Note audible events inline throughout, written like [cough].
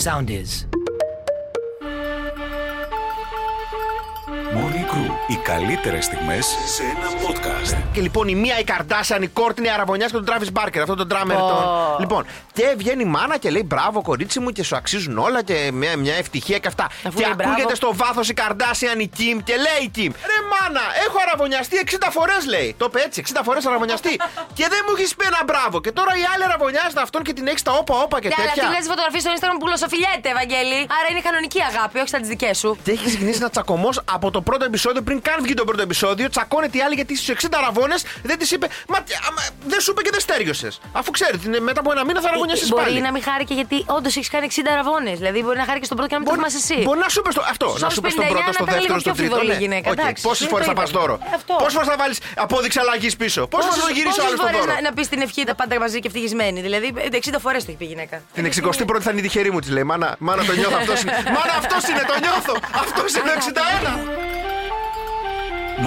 sound is. Crew. Οι καλύτερες στιγμές σε ένα podcast. Και λοιπόν η μία η Καρδάσιαν, η Κόρτινη Αραβωνιάς και τον Τράβι Μπάρκερ, αυτό τον τράμερ. Ω. Τον... Λοιπόν, και βγαίνει η μάνα και λέει μπράβο κορίτσι μου και σου αξίζουν όλα και μια, μια ευτυχία και αυτά. Αφού και λέει ακούγεται μπράβο. στο βάθος η Καρδάσιαν η Κιμ και λέει η Κιμ Ρε μάνα, έχω αραβωνιαστεί 60 φορές λέει. Το είπε έτσι, 60 φορές αραβωνιαστεί. [laughs] και δεν μου έχεις πει ένα μπράβο. Και τώρα η άλλη αραβωνιάζεται αυτόν και την έχεις στα όπα όπα και Ναι, αλλά τέτοια. τι βλέπει φωτογραφίες στο Instagram που γλωσσοφιλιέται, Ευαγγέλη. Άρα είναι κανονική αγάπη, όχι σαν τις δικές σου. Και έχεις ξεκινήσει ένα τσακωμός από το πρώτο επεισόδιο, πριν καν βγει το πρώτο επεισόδιο. Τσακώνεται η άλλη γιατί στους 60 αραβώνες δεν της είπε. Μα τι, άμα, δεν σου είπε και δεν στέργιωσε. Αφού ξέρει, την- μετά από ένα μήνα θα αραβωνιάσεις Μπορεί πάλι. να μην χάρηκε γιατί όντως έχεις κάνει 60 αραβώνες. Δηλαδή μπορεί να χάρηκε στον πρώτο και να μην το θυμάσαι εσύ. Μπορεί να σου είπες στο, αυτό, Στους να σου είπες στον 59 πρώτο, να στο ήταν λίγο δεύτερο, πιο στον τρίτο. φιδωλή ναι. γυναίκα, Οκ. εντάξει. Πόσες Δεν φορές το θα πας είπατε. δώρο; Ε, αυτό. Πόσες φορές θα βάλεις απόδειξη αλλαγής πίσω; Πόσες φορές θα γυρίσει ο άλλος τον φορές δώρο; να, να πεις την ευχή τα πάντα μαζί και ευτυχισμένη. Δηλαδή 60 φορές το έχει πει η γυναίκα. Την 61η θα είναι η τυχερή μου, της λέει. Μάνα, μάνα το νιώθω, αυτός είναι. Μάνα αυτός είναι, το νιώθω. Αυτός είναι το 61.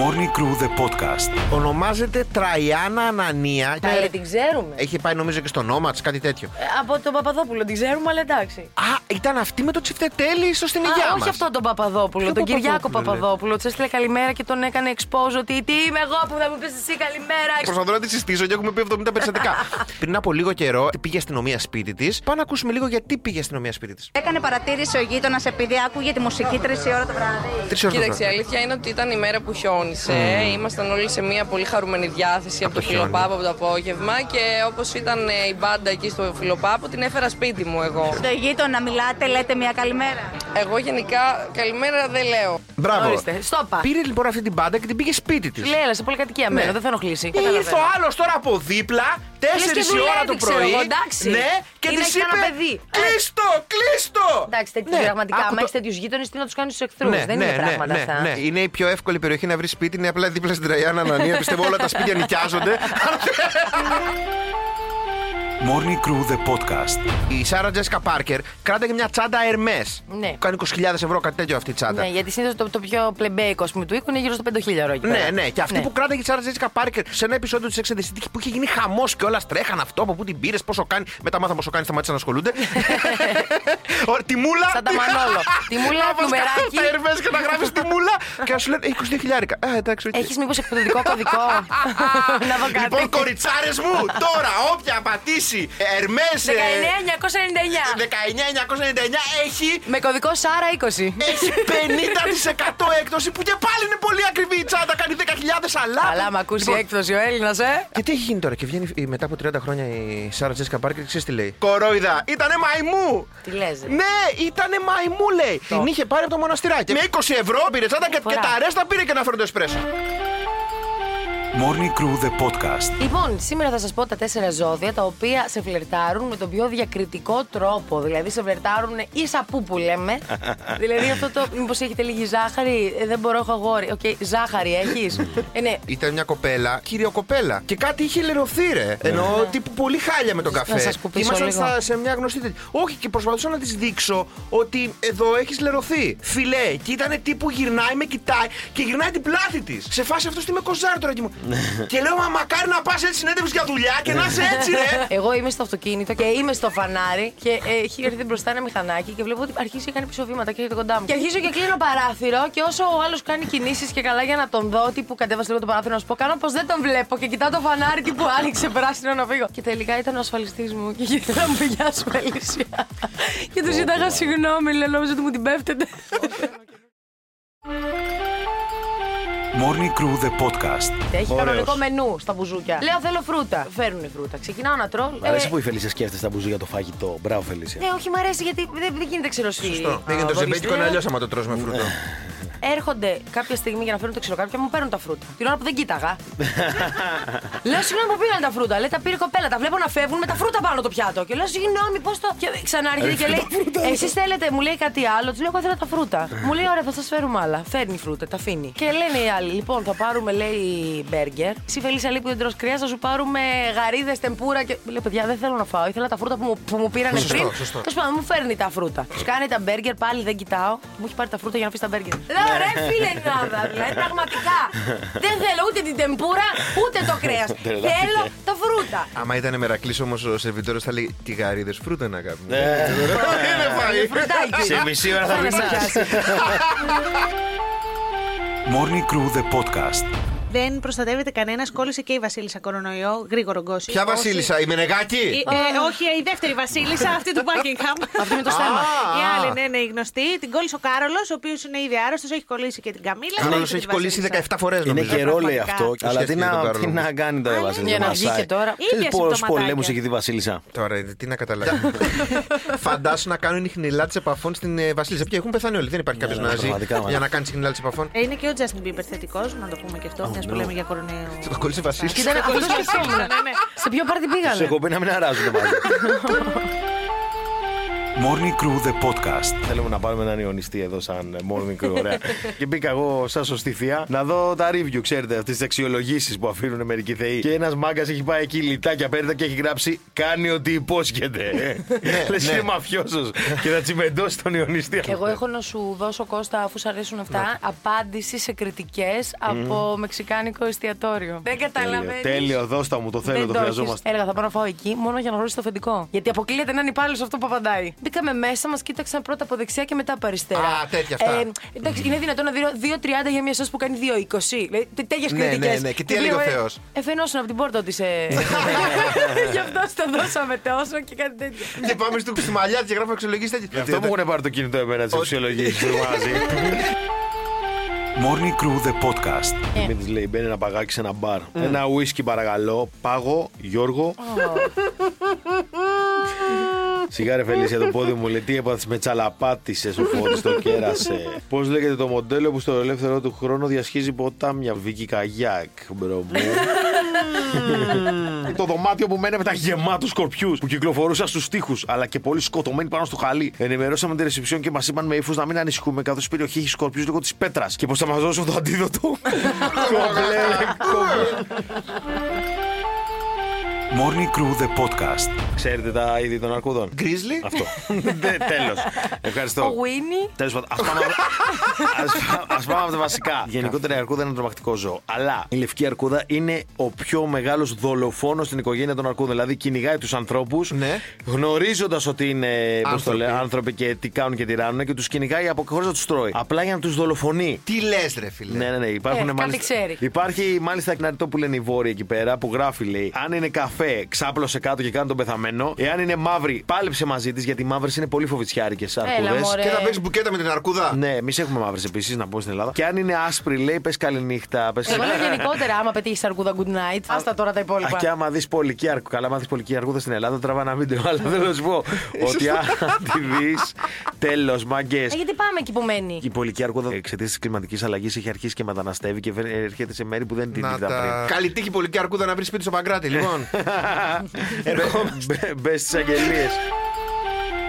Morning Crew the podcast. Ονομάζεται Τραϊάννα Ανανία. Καλέ, την ξέρουμε. Έχει πάει νομίζω και στο νόμα τη, κάτι τέτοιο. Ε, Από τον Παπαδόπουλο την ξέρουμε, αλλά εντάξει. Α, ήταν αυτή με το τσιφτετέλι στο στην υγειά Α, μας. όχι αυτόν τον Παπαδόπουλο, Ποιο τον Κυριάκο Παπαδόπουλο, λέει; Παπαδόπουλο. Του έστειλε καλημέρα και τον έκανε expose ότι τι είμαι εγώ που θα μου πεις εσύ καλημέρα. Προσπαθώ να τη συστήσω και έχουμε πει 70 περιστατικά. [laughs] Πριν από λίγο καιρό πήγε αστυνομία σπίτι της. Πάμε να ακούσουμε λίγο γιατί πήγε αστυνομία σπίτι της. Έκανε παρατήρηση ο γείτονας επειδή άκουγε τη μουσική 3 η ώρα το βράδυ. Τρεις ώρε Κοίταξε, η αλήθεια είναι ότι ήταν η μέρα που χιόνισε. Ήμασταν όλοι σε μια πολύ χαρούμενη διάθεση από το το χιόνι. φιλοπάπο από το απόγευμα. Και όπως ήταν ε, η μπάντα εκεί στο φιλοπάπο, την έφερα σπίτι μου εγώ. Στο γείτονα μιλάτε, λέτε μια καλημέρα. Εγώ γενικά καλημέρα δεν λέω. Μπράβο. Ορίστε, στόπα. Πήρε λοιπόν αυτή την μπάντα και την πήγε σπίτι της. Σου λέει, έλα σε πολυκατοικία μένω, δεν θα ενοχλήσει. Ήρθε ο Καταλαβαίνω. άλλο τώρα από δίπλα, 4 Λες και η ώρα το δουλεύει, ξέρω πρωί. εγώ, εντάξει. Ναι, και Είναι της και ένα είπε. παιδί. Κλείστο, κλείστο! Εντάξει, τέτοιου Ναι, πραγματικά. άκου Άμα το- έχεις τέτοιους γείτονες, τι να τους κάνεις στους εχθρούς; Ναι, Δεν ναι, είναι ναι, πράγματα ναι, αυτά. ναι. Είναι η πιο εύκολη περιοχή να βρεις σπίτι, είναι απλά δίπλα στην Τραγιάννα Ανανία. Πιστεύω όλα τα σπίτια νοικιάζονται. [laughs] Morning Crew the podcast. Η Σάρα Τζέσικα Πάρκερ κράταγε μια τσάντα Hermes. Ναι. Που κάνει 20.000 ευρώ, κάτι τέτοιο αυτή η τσάντα. Ναι, γιατί συνήθως το, το πιο πλεμπέικο ας πούμε, του οίκου είναι γύρω στο 5.000 ευρώ. εκεί Ναι, πέρα. ναι. Και αυτή που κράταγε η Σάρα Τζέσικα Πάρκερ σε ένα επεισόδιο της Sex and the City που είχε γίνει χαμός και όλα τρέχαν αυτό από πού την πήρες, πόσο κάνει. Μετά μάθαμε πόσο κάνει, σταμάτησαν να ασχολούνται. [laughs] Ω, Τη μούλα. Σαν τα Μανόλο. Τη μούλα, Να βάζεις νουμεράκι. Τα Hermes και να γράφεις τη μούλα και να σου λένε 22 χιλιάρικα. Α, εντάξει, οκ. Έχεις μήπως εκπαιδευτικό κωδικό; [laughs] να δω κάτι. Λοιπόν, κοριτσάρες μου, τώρα όποια πατήσει Hermes. 19.999. 19.999 έχει Με κωδικό Σάρα 20. έχει 50% έκπτωση που και πάλι είναι πολύ ακριβή η τσάντα. Κάνει 10.000 αλλά. Αλλά με ακούσει Λοιπόν, έκπτωση ο Έλληνας, ε. Και τι έχει γίνει τώρα και βγαίνει η- μετά από 30 χρόνια η Σάρα Τζέσικα Πάρκερ και ξέρεις τι λέει; Κορόιδα, ήτανε μαϊμού! Τι λες, ρε. Ναι, ήτανε μαϊμού λέει. Την είχε πάρει από το μοναστηράκι. Με 20 ευρώ πήρε τσάντα και, και Φορά. τα ρέστα πήρε και ένα φέρνο εσπρέσο. Morning Crew the podcast. Λοιπόν, σήμερα θα σας πω τα τέσσερα ζώδια τα οποία σε φλερτάρουν με τον πιο διακριτικό τρόπο. Δηλαδή, σε φλερτάρουν ίσα που που λέμε. [laughs] δηλαδή, αυτό το. Μήπως έχετε λίγη ζάχαρη; Ε, δεν μπορώ, έχω αγόρι. Οκ, ζάχαρη έχεις. ε, ναι. Ήταν μια κοπέλα, κύριο κοπέλα. Και κάτι είχε λερωθεί, ρε. Εννοώ τύπου πολύ χάλια με τον καφέ. Ναι. σκουπίσω Ήμασταν λίγο. στα- σε μια γνωστή τέτοια. Όχι, και προσπαθούσα να της δείξω ότι εδώ έχεις λερωθεί. Φιλέ, και ήταν τύπου γυρνάει, με κοιτάει και γυρνάει την πλάτη της. Σε φάση αυτός τι με κοζάρει τώρα και μου. [laughs] και λέω, Μα μακάρι να πας έτσι συνέντευξη για δουλειά και να είσαι έτσι, ρε. [laughs] Εγώ είμαι στο αυτοκίνητο και είμαι στο φανάρι και ε, έχει έρθει μπροστά ένα μηχανάκι και βλέπω ότι αρχίζει και κάνει πίσω βήματα και έρχεται κοντά μου. Και αρχίζω και κλείνω παράθυρο και όσο ο άλλος κάνει κινήσεις και καλά για να τον δω, τύπου κατέβασε λίγο το παράθυρο να σου πω, κάνω πως δεν τον βλέπω και κοιτάω το φανάρι τύπου άνοιξε πράσινο να φύγω. Και τελικά ήταν ο ασφαλιστής μου και ήθελα να μου πει γεια σου, Ελίσια. και του ζητάγα συγγνώμη, λέω, νόμιζα ότι μου την πέφτετε. [laughs] Morning Crew the podcast. Έχει Ωραίος. κανονικό μενού στα μπουζούκια. Λέω θέλω φρούτα. Φέρνουν φρούτα. Ξεκινάω να τρώω. Μ' αρέσει ε, που η Φελίσια σκέφτεται στα μπουζούκια το φαγητό. Μπράβο, Φελίσια. Ναι, όχι, μ' αρέσει γιατί δεν, δεν γίνεται ξηροσφύρι. Σωστό. Πήγαινε το ζεμπέκικο είναι αλλιώ άμα το τρως με φρούτο. Έρχονται κάποια στιγμή για να φέρουν το ξυλοκάρπιο και μου παίρνουν τα φρούτα. Την ώρα που δεν κοίταγα. [laughs] λέω συγγνώμη που πήγαν τα φρούτα; Λέει τα πήρε η κοπέλα. Τα βλέπω να φεύγουν με τα φρούτα πάνω το πιάτο. Και λέω συγγνώμη, πώς το. Και ξανάρχεται και λέει. Εσείς θέλετε, μου λέει κάτι άλλο. Τους λέω εγώ ήθελα τα φρούτα. μου λέει ωραία, θα σας φέρουμε άλλα. Φέρνει φρούτα, τα αφήνει. Και λένε οι άλλοι, λοιπόν, θα πάρουμε, λέει, μπέργκερ. Εσύ Φελίσσα λέει που δεν τρως κρέας, θα σου πάρουμε γαρίδες, τεμπούρα. Και λέω, παιδιά, δεν θέλω να φάω. Ήθελα τα φρούτα που μου, που μου πήραν Σωστό, πριν. σωστό. Τέλος πάντων, μου φέρνει τα φρούτα. Τους κάνει τα μπέργκερ, πάλι δεν κοιτάω. Μου έχει πάρει τα φρούτα για να αφήσει τα μπέργκερ. Λέω, ρε φίλε Νάδα, δηλαδή πραγματικά. δεν θέλω ούτε την τεμπούρα, ούτε το κρέας. [laughs] θέλω τα φρούτα. Άμα ήταν μερακλής όμως ο σερβιτόρος θα λέει τι γαρίδες φρούτα να κάνουμε. Ναι. [laughs] Είναι φαΐ, Φρουτάκι. Σε μισή ώρα θα Φάνε να σε πεινάς. πιάσει. Morning Crew the podcast. Δεν προστατεύεται κανένας. Κόλλησε και η Βασίλισσα κορονοϊό. Γρήγορο γκόσι. Ποια Όσοι- Βασίλισσα, η Μενεγάκη. Ε, ε, όχι, η δεύτερη Βασίλισσα, αυτή του Buckingham. [laughs] Αυτή με το στέμμα. Η άλλη, ναι, ναι, η γνωστή. Την κόλλησε ο Κάρολος, ο οποίος είναι ήδη άρρωστος, έχει κολλήσει και την Καμίλα. Κάρολος και την έχει κολλήσει Βασίλισσα. 17 φορές Είναι νομίζω. καιρό λέει Πραγματικά. αυτό. Το Αλλά τι σκέφτηκε τον να, Κάρολο. τι να κάνει τώρα η Α, Βασίλισσα. Για να μασάει. βγει και τώρα. Ξέρεις Ίδια πόσους συμπτωματάκια. πολέμους έχει τη Βασίλισσα. Τώρα, ε, τι να καταλάβει. [laughs] Φαντάσου να κάνουν χνηλά της επαφών στην ε, Βασίλισσα. Πια έχουν πεθάνει όλοι. Δεν υπάρχει κάποιος ναι, να ζει πραγματικά, για μα. να κάνει χνηλά της επαφών. Ε, Είναι και ο Justin Bieber θετικός, να το πούμε και αυτό, μια που λέμε για κορονοϊό. Το κολλήσει η Βασίλισσα. Κοίτα, αυτός σκεφτόμουν. Σε ποιο πάρτι Τους πήγανε; έχω πει να μην αράζουν μαζί. [laughs] Morning Crew the podcast. Θέλουμε να πάρουμε έναν ιονιστή εδώ σαν morning crew, ωραία. [laughs] και μπήκα εγώ σαν σωστή θεία να δω τα review, ξέρετε, αυτές τις αξιολογήσεις που αφήνουν μερικοί θεοί. Και ένας μάγκας έχει πάει εκεί λιτάκια πέρτα και έχει γράψει Κάνει ό,τι υπόσχεται. [laughs] Λες ναι. είναι μαφιόσο και θα τσιμεντώσει τον ιονιστή. αυτό. Εγώ έχω να σου δώσω Κώστα, αφού σου αρέσουν αυτά, απάντηση σε κριτικές από μεξικάνικο εστιατόριο. Δεν Τέλειο, καταλαβαίνεις. τέλειο, δώστα μου, το θέλω, το χρειαζόμαστε. Έλεγα, θα πάω να φάω εκεί μόνο για να γνωρίσει το αφεντικό. Γιατί αποκλείεται να είναι υπάλληλος αυτό που απαντάει. Μπήκαμε μέσα, μας κοίταξαν πρώτα από δεξιά και μετά από αριστερά. Α, τέτοια αυτά. εντάξει, είναι δυνατόν να δίνω 2,30 για μια σώση που κάνει 2,20. Δηλαδή, τέτοιες Ναι, κριτικές. ναι, ναι. Και τι έλεγε ο Θεός; Εφαινόσουν από την πόρτα ότι σε. [laughs] Γι' αυτό στο δώσαμε τόσο και κάτι τέτοιο. Και πάμε στο- στη μαλλιά της και γράφω αξιολογήσεις τέτοια. Γι' αυτό μου έχουν πάρει το κινητό εμένα τι αξιολογήσεις που μαζί. Morning Crew the podcast. Μην της λέει: Μπαίνει ένα παγάκι σε ένα μπαρ. Ένα ουίσκι παρακαλώ. Πάγο, Γιώργο. Σιγά ρε Φελίσια το πόδι μου λέει τι έπαθες με τσαλαπάτησες σου φώτης το κέρασε. Πώς λέγεται το μοντέλο που στο ελεύθερο του χρόνο διασχίζει ποτάμια Βίκυ Καγιάκ μπρο μου. [laughs] Το δωμάτιο που μένε με τα γεμάτους σκορπιούς που κυκλοφορούσαν στους τοίχους αλλά και πολύ σκοτωμένοι πάνω στο χαλί. Ενημερώσαμε την ρεσιψιόν και μας είπαν με ύφος να μην ανησυχούμε καθώς η περιοχή έχει σκορπιούς λόγω της πέτρας. Και πως θα μας δώσουν το αντίδοτο. [laughs] Κομπλέ, κομπλέ. [laughs] Morning Crew the podcast. Ξέρετε τα είδη των αρκούδων; Γκρίζλι. Αυτό. [laughs] Τέλος. Ευχαριστώ. Ο Winnie. Τέλος πάντων, ας πάμε, [laughs] ας πά- ας πάμε από τα βασικά. [laughs] Γενικότερα η αρκούδα είναι ένα τρομακτικό ζώο. Αλλά η λευκή αρκούδα είναι ο πιο μεγάλος δολοφόνος στην οικογένεια των αρκούδων. Δηλαδή κυνηγάει τους ανθρώπους, Ναι. γνωρίζοντας ότι είναι πώς το Άνθρωποι. λέει, άνθρωποι και τι κάνουν και τι ράνουν και τους κυνηγάει από χωρίς να τους τρώει. Απλά για να τους δολοφονεί. Τι λες, ρε φίλε; Ναι, ναι, ναι. Υπάρχουν Ε, κάτι μάλιστα, ξέρει. Υπάρχει μάλιστα ένα ρητό που λένε οι βόρειοι εκεί πέρα που γράφει λέει: Αν είναι καφέ, ξάπλωσε κάτω και κάνει τον πεθαμένο. Εάν είναι μαύρη, πάλεψε μαζί της γιατί οι μαύρες είναι πολύ φοβητσιάρικε αρκούδες. μωρέ. Και θα παίξεις μπουκέτα με την αρκούδα. Ναι, εμείς έχουμε μαύρες επίσης, να πούμε στην Ελλάδα. Και αν είναι άσπρη, λέει: Πες καληνύχτα. Πες... Εγώ λέω γενικότερα, άμα πετύχεις αρκούδα good night. Άστα τώρα τα Α, υπόλοιπα. και άμα δεις πολική αρκούδα, καλά, άμα δεις πολική αρκούδα στην Ελλάδα, τραβά ένα βίντεο. [laughs] Αλλά θέλω να σου πω [laughs] ότι αν τη δεις, τέλος, μάγκες. Ε, γιατί πάμε εκεί που μένει. Η πολική αρκούδα εξαιτίας της κλιματικής αλλαγής έχει αρχίσει και μεταναστεύει και βε- έρχεται σε μέρη που δεν την Να είδα πριν. τα... Καλή τύχη πολική αρκούδα να βρεις σπίτι στο Παγκράτη, λοιπόν. [laughs] Μπες στις αγγελίες.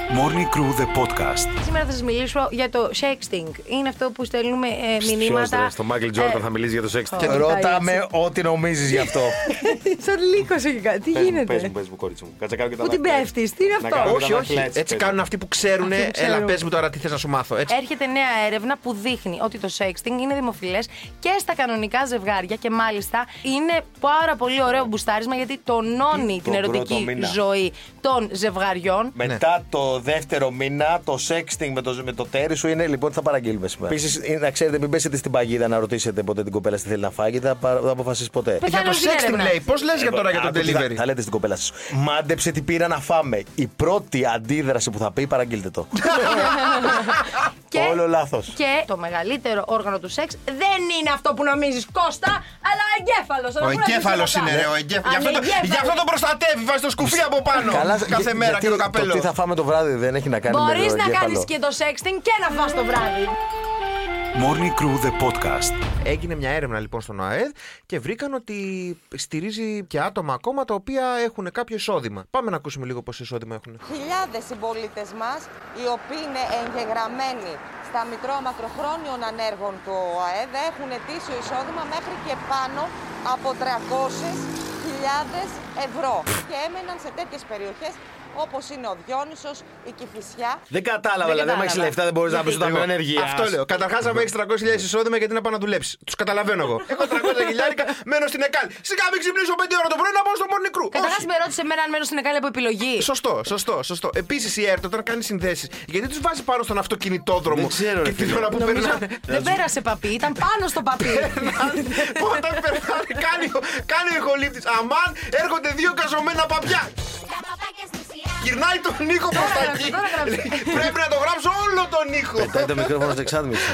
Morning Crew the podcast. Σήμερα θα σας μιλήσω για το sexting. Είναι αυτό που στέλνουμε ε, μηνύματα. Στο Μάικλ Τζόρνταν Ε, θα μιλήσει για το σεξ. Και Ρώτα έτσι. με ό,τι νομίζεις γι' αυτό. [laughs] Σαν λύκος έχει κάτι. Τι Πες μου, γίνεται; πες μου, πες μου, κόριτσι μου. Κάτσε κάνω και τα Πού την δάχτυλα. πέφτεις, τι είναι Να αυτό; κάνω όχι, τα όχι. δάχτυλα έτσι, Έτσι πες κάνουν μου. αυτοί που ξέρουν. Αυτοί που ξέρουν. Έλα, πες μου τώρα τι θες να σου μάθω. Έτσι. Έρχεται νέα έρευνα που δείχνει ότι το sexting είναι δημοφιλές και στα κανονικά ζευγάρια και μάλιστα είναι πάρα πολύ ωραίο μπουστάρισμα γιατί τονώνει την πρώτο ερωτική μήνα. ζωή των ζευγαριών. Μετά το δεύτερο μήνα, το sexting με το, με το τέρι σου είναι λοιπόν θα παραγγείλουμε σήμερα. Επίσης, να ξέρετε, μην πέσετε στην παγίδα να ρωτήσετε ποτέ την κοπέλα τι θέλει να φάει, γιατί θα, πα- θα αποφασίσεις ποτέ. Πεθάνω Για το στην sexting έρευνα. λέει. Πώς λες για τώρα για το Άκου τι θα- delivery; Θα λέτε στην κοπέλα σας. Μάντεψε τι πήρα να φάμε. Η πρώτη αντίδραση που θα πει, παραγγείλτε το. [laughs] Και- Όλο λάθος. Και το μεγαλύτερο όργανο του σεξ δεν είναι αυτό που νομίζεις Κώστα, αλλά ο εγκέφαλος. Ο εγκέφαλος είναι, ρε. Ο εγκέφαλος. Γι' αυτό το- Γι' αυτό τον προστατεύει. Βάζεις το σκουφί από πάνω. Κάθε μέρα και το καπέλο. τι θα φάμε το βράδυ δεν έχει να κάνει με Μπορείς το να εγκέφαλο. κάνεις και το sexting και να φας το βράδυ. Morning Crew the podcast. Έγινε μια έρευνα λοιπόν στον ΑΕΔ και βρήκαν ότι στηρίζει και άτομα ακόμα τα οποία έχουν κάποιο εισόδημα. Πάμε να ακούσουμε λίγο πόσο εισόδημα έχουν. χιλιάδες συμπολίτες μας οι οποίοι είναι εγγεγραμμένοι στα Μητρώα Μακροχρόνιων Ανέργων του ΟΑΕΔ έχουν ετήσιο εισόδημα μέχρι και πάνω από 300.000 ευρώ και έμεναν σε τέτοιες περιοχές όπως είναι ο Διόνυσος, η Κυφυσιά. Δεν κατάλαβα, Δεν δηλαδή. Αν έχεις κατάλαβα. λεφτά δεν μπορείς να πεις στο ταμείο ενεργεία. Αυτό λέω. Καταρχάς, αν έχεις 300.000 εισόδημα, γιατί να πάω να δουλέψεις; Τους καταλαβαίνω εγώ. [laughs] Έχω 300 χιλιάρικα, μένω στην ΕΚΑΛ. Σιγά μην ξυπνήσω 5 ώρα το πρωί να πάω στο morning crew. Καταρχάς Όχι. με ρώτησε εμένα αν μένω στην Εκάλη από επιλογή. Σωστό, σωστό, σωστό. Επίσης η ΕΡΤ όταν κάνει συνδέσεις, γιατί τους βάζει πάνω στον αυτοκινητόδρομο Δεν ξέρω, ρε και την φίλε. ώρα που Νομίζω περνάνε. δεν πέρασε παπί, ήταν πάνω στο παπί. Όταν περνάνε, κάνει, ο- κάνει ο ηχολήπτη. Αμάν, έρχονται δύο καζωμένα παπιά. Γυρνάει τον ήχο προς τα γράψε, εκεί. τώρα γράψε. Πρέπει να το γράψω όλο τον ήχο. Πετάει το μικρόφωνος στο εξάδμιση.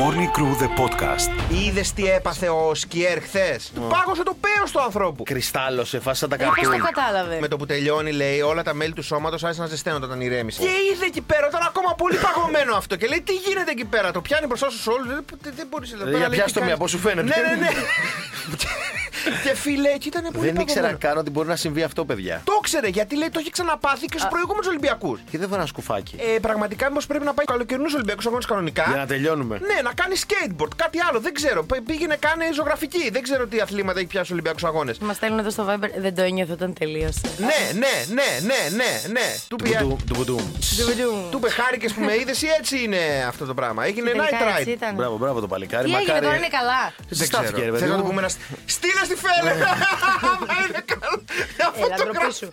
Morning Crew The Podcast. Είδες τι έπαθε ο Σκιέρ χθες; Του πάγωσε το πέος του ανθρώπου. Κρυστάλλωσε, φάση σαν τα Πώς το καρτούν. κατάλαβε; Με το που τελειώνει, λέει, όλα τα μέλη του σώματος άρχισαν να ζεσταίνονται όταν ηρέμησε. Και είδε εκεί πέρα, ήταν ακόμα πολύ παγωμένο αυτό. Και λέει, τι γίνεται εκεί πέρα. Το πιάνει μπροστά στου όλου. Δεν, δεν μπορείς εδώ Ε, πέρα. για λέει, πιάσ' τι το μία, κάνεις. πώς σου φαίνεται. Ναι, ναι, ναι. [laughs] και φίλε, εκεί ήταν πολύ Δεν ήξερα παγωμένο. καν ότι μπορεί να συμβεί αυτό, παιδιά. Το ήξερε γιατί λέει το έχει ξαναπάθει και στους προηγούμενους Ολυμπιακούς. Και δεν ένα σκουφάκι. Ε, πραγματικά μήπως πρέπει να πάει καλοκαιρινούς Ολυμπιακούς αγώνες κανονικά; Για να τελειώνουμε. Ναι, να κάνει skateboard, κάτι άλλο, δεν ξέρω. Π- Πήγαινε, κάνε ζωγραφική. Δεν ξέρω τι αθλήματα έχει πιάσει Ολυμπιακούς αγώνες. Μας στέλνουν εδώ στο Viber, δεν το ένιωθω όταν τελείωσε. Ναι, ναι, ναι, ναι, ναι, ναι. Του πει, Του μπουτούμ. του είπε χάρηκες που με είδες ή έτσι είναι αυτό το πράγμα. Έγινε night Τελικά έτσι ride. ήταν. Μπράβο, μπράβο το παλικάρι. Τι έγινε Μακάρι- τώρα, είναι καλά. Δεν Στάθηκε, ξέρω. ρε Θες παιδί να το μου. πούμε ένα. Στείλε στη φέλε! Άμα [laughs] είναι καλό. Έλα, ντροπή σου.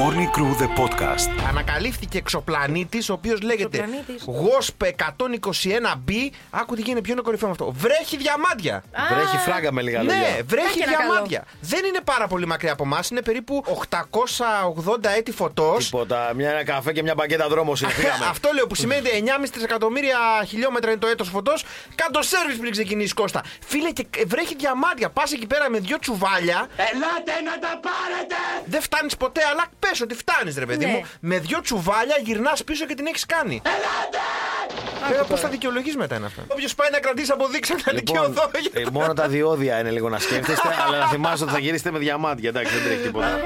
Morning Crew The Podcast. Ανακαλύφθηκε εξωπλανήτης, ο οποίος λέγεται Εξωπλανήτης. GOSP 121b. Άκου τι γίνεται, ποιο είναι κορυφαίο με αυτό. Βρέχει διαμάντια. Βρέχει φράγκα με λίγα λόγια. Ναι, βρέχει Έχει ένα διαμάντια. Δεν είναι πάρα πολύ μακριά από εμάς, είναι περίπου 880 έτη φωτός. Τίποτα. Μια ένα καφέ και μια μπαγκέτα δρόμος είναι. Φύγαμε. [laughs] Αυτό λέω που σημαίνει 9,5 τρισεκατομμύρια χιλιόμετρα είναι το έτος φωτός. Κάντο σερβις πριν ξεκινήσει Κώστα. Φίλε, και βρέχει διαμάντια. Πας εκεί πέρα με δύο τσουβάλια. Ελάτε να τα πάρετε! Δεν φτάνεις ποτέ, αλλά πες ότι φτάνεις, ρε παιδί Ναι. μου. Με δύο τσουβάλια γυρνάς πίσω και την έχεις κάνει. Ελάτε! Πώς θα δικαιολογείς μετά είναι αυτά. Όποιος πάει να κρατήσει αποδείξει να Λοιπόν, δικαιωθώ. ε, μόνο τα διόδια είναι λίγο να σκέφτεστε, αλλά να θυμάστε ότι θα γυρίσετε με διαμάντια. Εντάξει, δεν τρέχει τίποτα.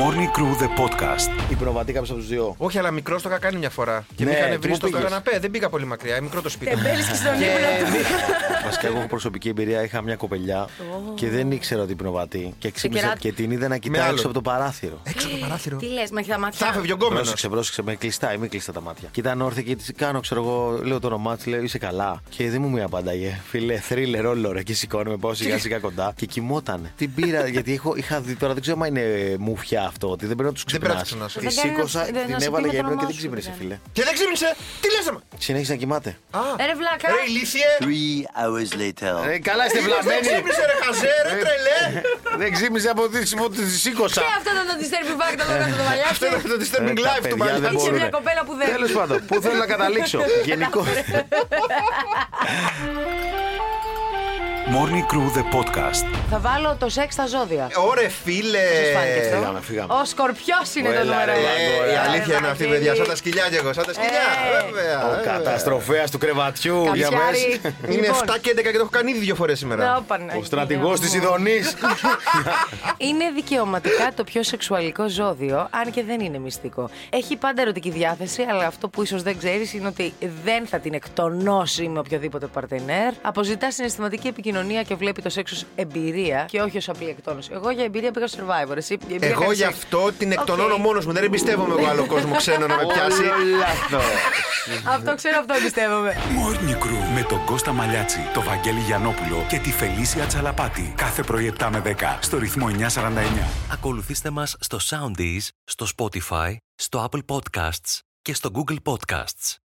Morning Crew The Podcast. Η προβατή κάποιος από τους δύο. Όχι, αλλά μικρός το είχα κάνει μια φορά. Και Ναι, με είχαν και βρει πού στο πήγες; καναπέ. Δεν πήγα πολύ μακριά. Μικρό το σπίτι. Τεμπέλησε στον Και ύπνο του. Βασικά, εγώ έχω προσωπική εμπειρία. Είχα μια κοπελιά και δεν ήξερα ότι είναι προβατή. Και ξύπνησα κεράτη. και την είδα να κοιτάει άλλο. έξω από το παράθυρο. Έξω από το παράθυρο. Τι λες, με έχει τα μάτια. Θα έφευγε ο γκόμενος. Πρόσεξε, πρόσεξε, με κλειστά ή μη κλειστά τα μάτια. Και ήταν όρθια και τη κάνω, ξέρω εγώ, λέω το όνομά της, λέω είσαι καλά. Και δεν μου μία απάνταγε. Φίλε, θρίλερ όλο ρε και σηκώνομαι, πάω σιγά σιγά κοντά. Και κοιμότανε. Την πήρα, [laughs] γιατί έχω, είχα δει τώρα, δεν ξέρω αν είναι μουφιά αυτό, ότι δεν πρέπει να τους Δεν πρέπει να ξυπνά. τους ξυπνάς. Τη Δεν κάνει να- σήκωσα, δεν- να την σε έβαλε πει με για το ύπνο και όνομά δεν σου, ξύπνησε, δεν φίλε. Και δεν ξύπνησε. Τι λες, μα. Συνέχισε να κοιμάται. Α, Ε, Ρε βλάκα. ρε ηλίθιε. Three hours later. Ε, καλά είστε Δεν βλαμμένοι. ξύπνησε, ρε χαζέ, ρε τρελέ. Δεν ξύπνησε από τη από τη σήκωσα. Και αυτό ήταν το disturbing fact, το έκανα το μαλλιά Αυτό ήταν το disturbing Ε, τα life του παιδιά δεν παλιά. Είσαι μπορούνε. μια κοπέλα που δεν. Τέλος πάντων, πού θέλω να καταλήξω. Γενικό. Morning Crew The Podcast. Θα βάλω το σεξ στα ζώδια. Ωρε φίλε. Σας φάνηκε αυτό; Φύγαμε, φύγαμε. Ο σκορπιός είναι το Έλα, νούμερο. ρε, ένα. Μαγκό, Ε, Η ρε. αλήθεια είναι αυτή, παιδιά. Σαν τα σκυλιά κι εγώ. Σαν τα σκυλιά. Ε. Βέβαια. Ο βέβαια. καταστροφέας του κρεβατιού για Καψιάρι. μέσα. Είναι Λοιπόν. 7 και 11 και το έχω κάνει ήδη δύο φορές σήμερα. Να, όπα, ναι. Ο στρατηγός της Ιδονής. [laughs] Είναι δικαιωματικά το πιο σεξουαλικό ζώδιο, αν και δεν είναι μυστικό. Έχει πάντα ερωτική διάθεση, αλλά αυτό που ίσως δεν ξέρεις είναι ότι δεν θα την εκτονώσει με οποιοδήποτε παρτενέρ. Αποζητά συναισθηματική επικοινωνία και βλέπει το σεξ ως εμπειρία και όχι ως απλή εκτόνωση. Εγώ για εμπειρία πήγα στο Survivor. Εσύ για εμπειρία Εγώ κάνεις γι' σεξ. αυτό την εκτονώνω Οκ. μόνος μου. Δεν εμπιστεύομαι εγώ άλλο κόσμο ξένο να με πιάσει. Αυτό ξέρω, αυτό εμπιστεύομαι. Morning Crew με τον Κώστα Μαλιάτσι, τον Βαγγέλη Γιανόπουλο και τη Φελίσια Τσαλαπάτη. Κάθε πρωί 7 με 10 στο ρυθμό 949. Ακολουθήστε μας στο Soundis, στο Spotify, στο Apple Podcasts και στο Google Podcasts.